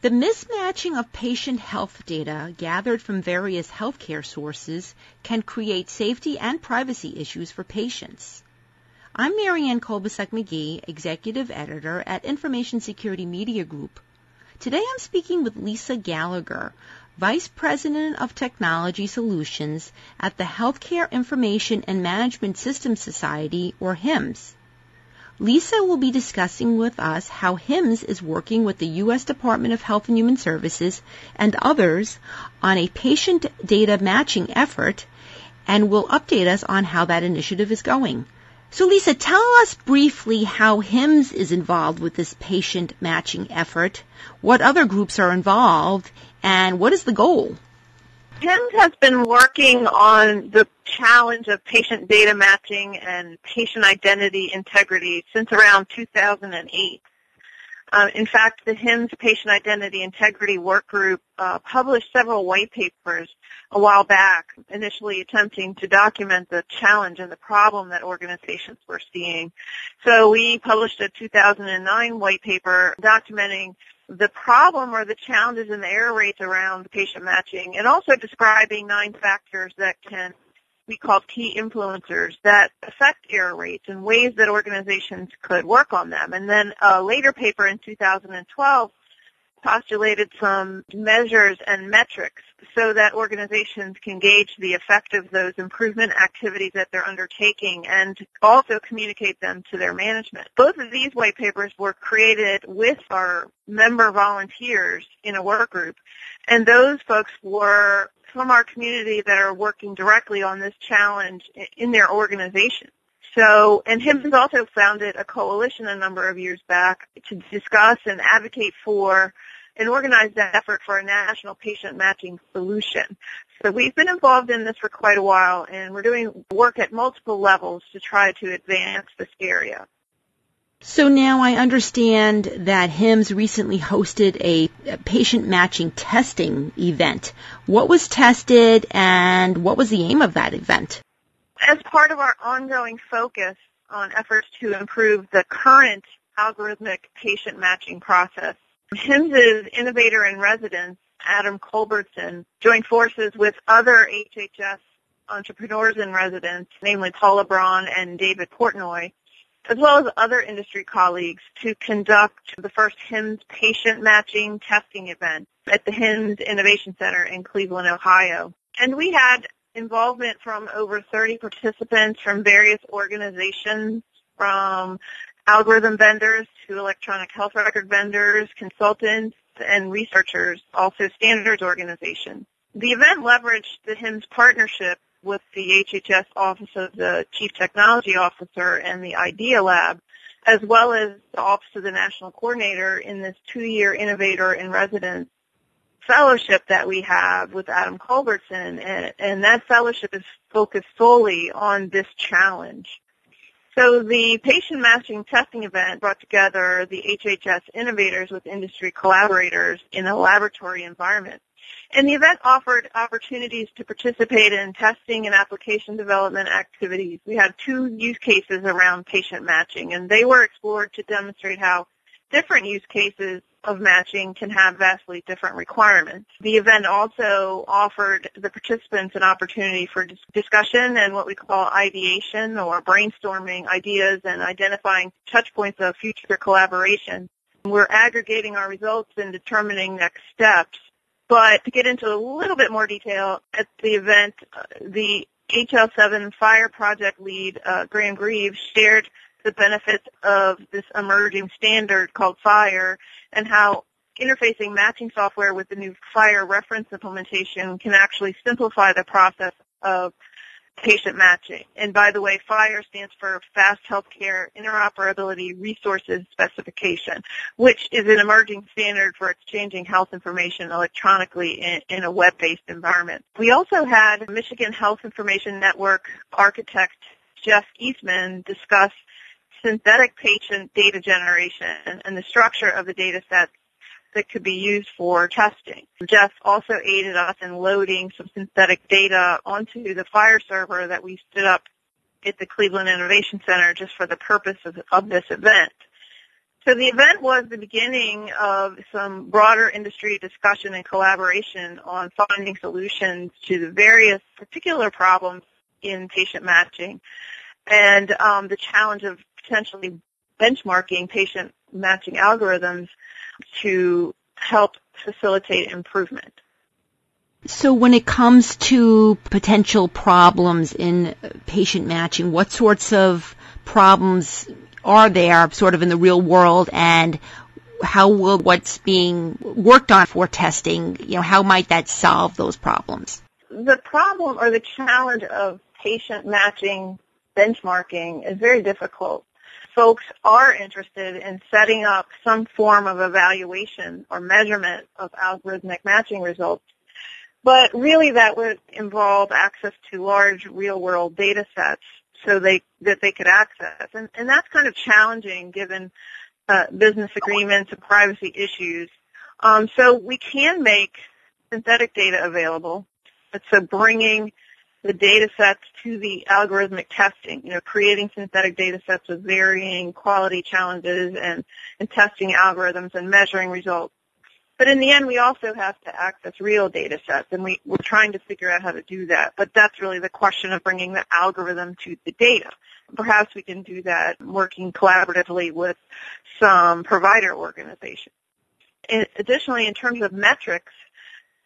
The mismatching of patient health data gathered from various healthcare sources can create safety and privacy issues for patients. I'm Marianne Kolbasuk McGee, Executive Editor at Information Security Media Group. Today I'm speaking with Lisa Gallagher, Vice President of Technology Solutions at the Healthcare Information and Management Systems Society, or HIMSS. Lisa will be discussing with us how HIMSS is working with the U.S. Department of Health and Human Services and others on a patient data matching effort and will update us on how that initiative is going. So Lisa, tell us briefly how HIMSS is involved with this patient matching effort, what other groups are involved, and what is the goal? HIMSS has been working on the challenge of patient data matching and patient identity integrity since around 2008. Uh, in fact, the HIMSS Patient Identity Integrity Work Group uh, published several white papers a while back, initially attempting to document the challenge and the problem that organizations were seeing. So we published a 2009 white paper documenting the problem or the challenges and the error rates around patient matching and also describing nine factors that can we call key influencers that affect error rates and ways that organizations could work on them. And then a later paper in 2012 postulated some measures and metrics so that organizations can gauge the effect of those improvement activities that they're undertaking and also communicate them to their management. Both of these white papers were created with our member volunteers in a work group and those folks were from our community that are working directly on this challenge in their organization. So, and HIMSS has also founded a coalition a number of years back to discuss and advocate for and an organized effort for a national patient matching solution. So we've been involved in this for quite a while and we're doing work at multiple levels to try to advance this area. So now I understand that HIMSS recently hosted a patient matching testing event. What was tested and what was the aim of that event? As part of our ongoing focus on efforts to improve the current algorithmic patient matching process, HIMSS's innovator in residence, Adam Culbertson, joined forces with other HHS entrepreneurs in residence, namely Paula Braun and David Portnoy, as well as other industry colleagues to conduct the first HIMSS patient matching testing event at the HIMSS Innovation Center in Cleveland, Ohio. And we had involvement from over 30 participants from various organizations, from algorithm vendors to electronic health record vendors, consultants, and researchers, also standards organizations. The event leveraged the HIMSS partnership with the HHS Office of the Chief Technology Officer and the IDEA Lab, as well as the Office of the National Coordinator in this two-year Innovator in Residence fellowship that we have with Adam Culbertson, and, and that fellowship is focused solely on this challenge. So the patient matching testing event brought together the HHS innovators with industry collaborators in a laboratory environment. And the event offered opportunities to participate in testing and application development activities. We had two use cases around patient matching, and they were explored to demonstrate how different use cases of matching can have vastly different requirements. The event also offered the participants an opportunity for discussion and what we call ideation or brainstorming ideas and identifying touch points of future collaboration. We're aggregating our results and determining next steps but to get into a little bit more detail, at the event, uh, the HL7 FHIR Project lead, uh, Graham Greaves, shared the benefits of this emerging standard called FHIR and how interfacing matching software with the new FHIR reference implementation can actually simplify the process of patient matching. And by the way, FHIR stands for Fast Healthcare Interoperability Resources Specification, which is an emerging standard for exchanging health information electronically in, in a web-based environment. We also had Michigan Health Information Network architect Jeff Eastman discuss synthetic patient data generation and the structure of the data sets that could be used for testing. Jeff also aided us in loading some synthetic data onto the FHIR server that we stood up at the Cleveland Innovation Center just for the purpose of, of this event. So the event was the beginning of some broader industry discussion and collaboration on finding solutions to the various particular problems in patient matching and um, the challenge of potentially benchmarking patient matching algorithms to help facilitate improvement. So when it comes to potential problems in patient matching, what sorts of problems are there sort of in the real world and how will what's being worked on for testing, you know, how might that solve those problems? The problem or the challenge of patient matching benchmarking is very difficult. Folks are interested in setting up some form of evaluation or measurement of algorithmic matching results but really that would involve access to large real world data sets so they that they could access. And, and that's kind of challenging given uh, business agreements and privacy issues. Um, so we can make synthetic data available. But so bringing the data sets to the algorithmic testing, you know, creating synthetic data sets with varying quality challenges and, and testing algorithms and measuring results. But in the end, we also have to access real data sets, and we, we're trying to figure out how to do that. But that's really the question of bringing the algorithm to the data. Perhaps we can do that working collaboratively with some provider organizations. Additionally, in terms of metrics,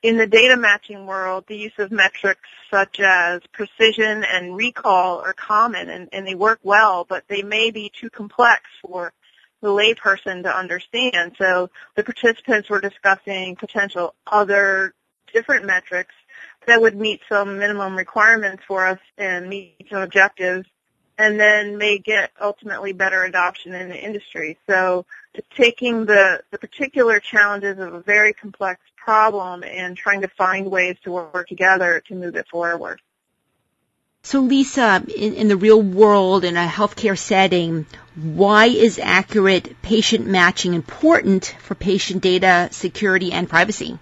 in the data matching world, the use of metrics such as precision and recall are common and, and they work well, but they may be too complex for the layperson to understand. So the participants were discussing potential other different metrics that would meet some minimum requirements for us and meet some objectives and then may get ultimately better adoption in the industry. So taking the, the particular challenges of a very complex problem and trying to find ways to work together to move it forward. So Lisa, in, in, the real world, in a healthcare setting, why is accurate patient matching important for patient data security and privacy?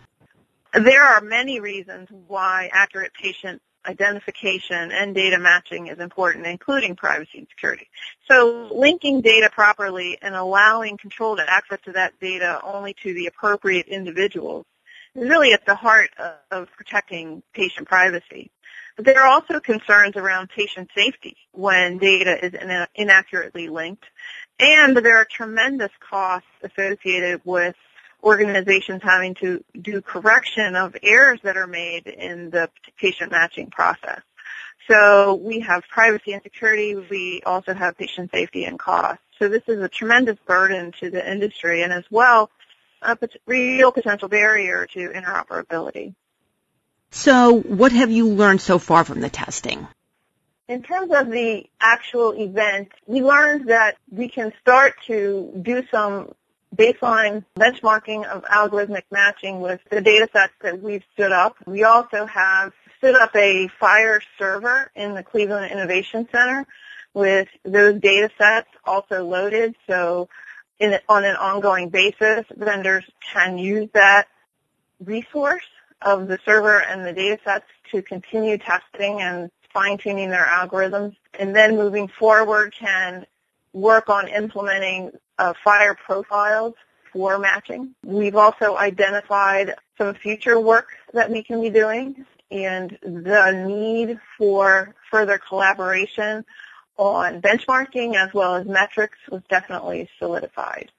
There are many reasons why accurate patient identification and data matching is important, including privacy and security. So linking data properly and allowing controlled access to that data only to the appropriate individuals is really at the heart of protecting patient privacy. But there are also concerns around patient safety when data is inaccurately linked, and there are tremendous costs associated with organizations having to do correction of errors that are made in the patient matching process. So we have privacy and security. We also have patient safety and cost. So this is a tremendous burden to the industry and as well a real potential barrier to interoperability. So what have you learned so far from the testing? In terms of the actual event, we learned that we can start to do some baseline benchmarking of algorithmic matching with the data sets that we've stood up. We also have stood up a FHIR server in the Cleveland Innovation Center with those data sets also loaded. So in, on an ongoing basis, vendors can use that resource of the server and the data sets to continue testing and fine-tuning their algorithms, and then moving forward can work on implementing uh, FHIR profiles for matching. We've also identified some future work that we can be doing and the need for further collaboration on benchmarking as well as metrics was definitely solidified.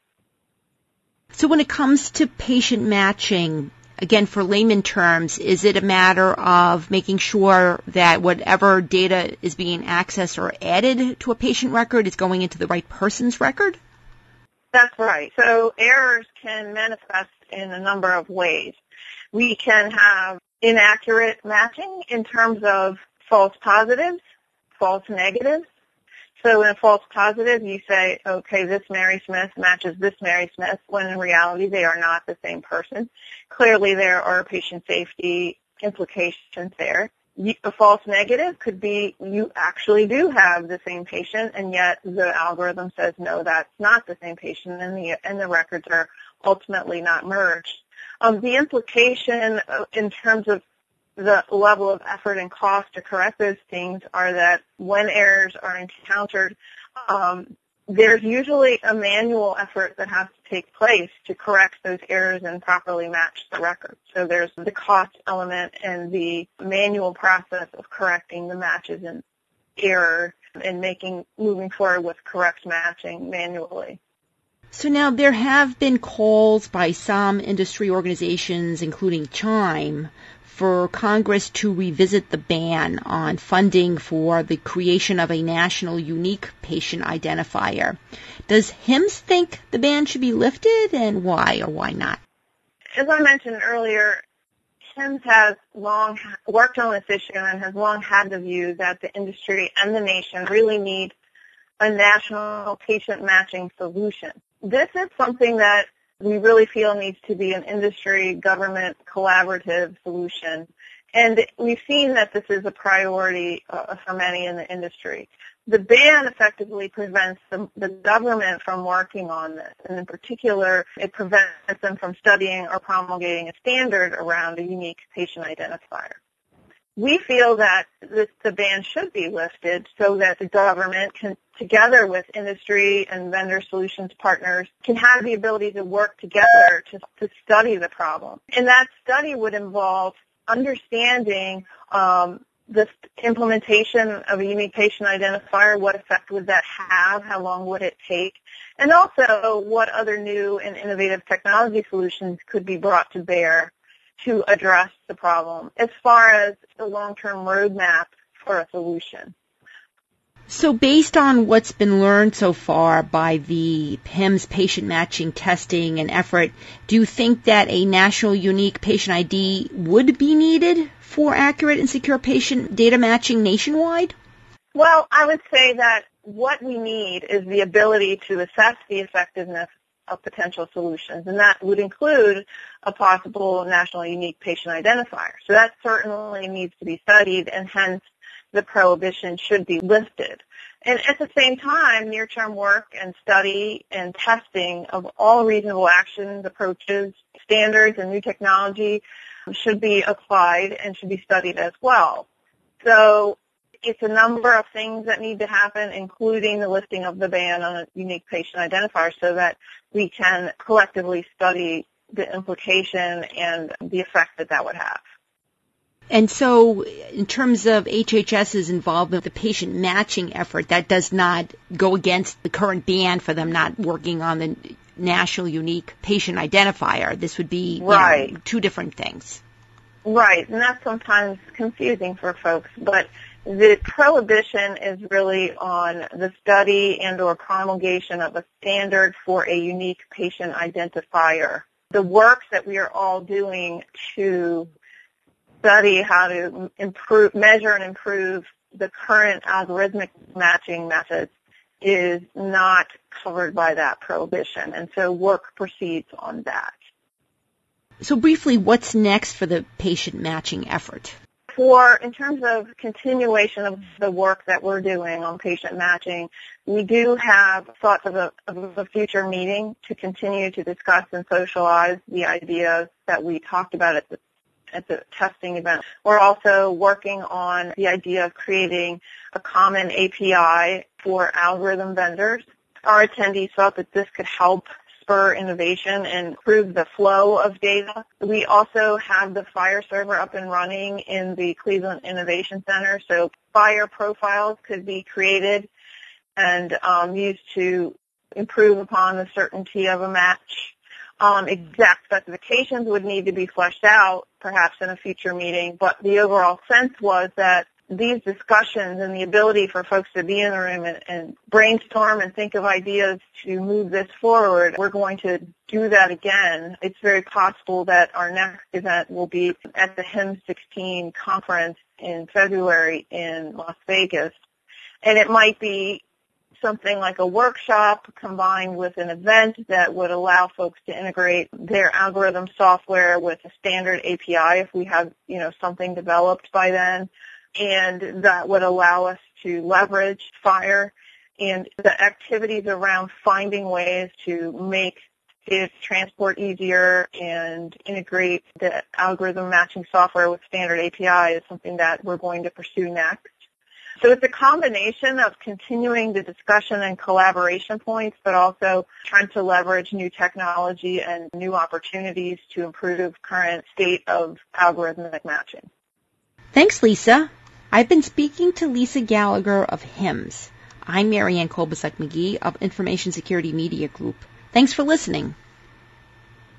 So when it comes to patient matching, again, for layman terms, is it a matter of making sure that whatever data is being accessed or added to a patient record is going into the right person's record? That's right. So errors can manifest in a number of ways. We can have inaccurate matching in terms of false positives, false negatives, so in a false positive, you say, okay, this Mary Smith matches this Mary Smith, when in reality they are not the same person. Clearly there are patient safety implications there. A false negative could be you actually do have the same patient and yet the algorithm says no, that's not the same patient and the, and the records are ultimately not merged. Um, the implication in terms of the level of effort and cost to correct those things are that when errors are encountered, um, there's usually a manual effort that has to take place to correct those errors and properly match the record. So there's the cost element and the manual process of correcting the matches and error and making moving forward with correct matching manually. So now there have been calls by some industry organizations, including CHIME, for Congress to revisit the ban on funding for the creation of a national unique patient identifier. Does HIMSS think the ban should be lifted and why or why not? As I mentioned earlier, HIMSS has long worked on this issue and has long had the view that the industry and the nation really need a national patient matching solution. This is something that we really feel needs to be an industry government collaborative solution. And we've seen that this is a priority uh, for many in the industry. The ban effectively prevents the, the, government from working on this, and in particular, it prevents them from studying or promulgating a standard around a unique patient identifier we feel that this, the ban should be lifted so that the government can, together with industry and vendor solutions partners, can have the ability to work together to, to study the problem. And that study would involve understanding um, the implementation of a unique patient identifier, what effect would that have, how long would it take, and also what other new and innovative technology solutions could be brought to bear to address the problem as far as the long-term roadmap for a solution. So based on what's been learned so far by the HIMSS patient matching testing and effort, do you think that a national unique patient ID would be needed for accurate and secure patient data matching nationwide? Well, I would say that what we need is the ability to assess the effectiveness of potential solutions, and that would include a possible national unique patient identifier. So that certainly needs to be studied, and hence the prohibition should be lifted. And at the same time, near-term work and study and testing of all reasonable actions, approaches, standards, and new technology should be applied and should be studied as well. So it's a number of things that need to happen, including the lifting of the ban on a unique patient identifier so that we can collectively study the implication and the effect that that would have. And so, in terms of HHS's involvement with the patient matching effort, that does not go against the current ban for them not working on the national unique patient identifier. This would be right. know, two different things. Right, and that's sometimes confusing for folks, but the prohibition is really on the study and or promulgation of a standard for a unique patient identifier. The work that we are all doing to study how to improve, measure and improve the current algorithmic matching methods is not covered by that prohibition. And so work proceeds on that. So briefly, what's next for the patient matching effort? For, in terms of continuation of the work that we're doing on patient matching, we do have thoughts of a, of a future meeting to continue to discuss and socialize the ideas that we talked about at the at the testing event. We're also working on the idea of creating a common API for algorithm vendors. Our attendees thought that this could help spur innovation and improve the flow of data. We also have the FHIR server up and running in the Cleveland Innovation Center, so FHIR profiles could be created and um, used to improve upon the certainty of a match. Um, exact specifications would need to be fleshed out, perhaps in a future meeting, but the overall sense was that these discussions and the ability for folks to be in the room and, and, brainstorm and think of ideas to move this forward, we're going to do that again. It's very possible that our next event will be at the HIMSS 16 conference in February in Las Vegas. And it might be something like a workshop combined with an event that would allow folks to integrate their algorithm software with a standard API if we have, you know, something developed by then and that would allow us to leverage FHIR and the activities around finding ways to make data transport easier and integrate the algorithm matching software with standard API is something that we're going to pursue next. So it's a combination of continuing the discussion and collaboration points, but also trying to leverage new technology and new opportunities to improve current state of algorithmic matching. Thanks, Lisa. I've been speaking to Lisa Gallagher of HIMSS. I'm Marianne Kolbasuk McGee of Information Security Media Group. Thanks for listening.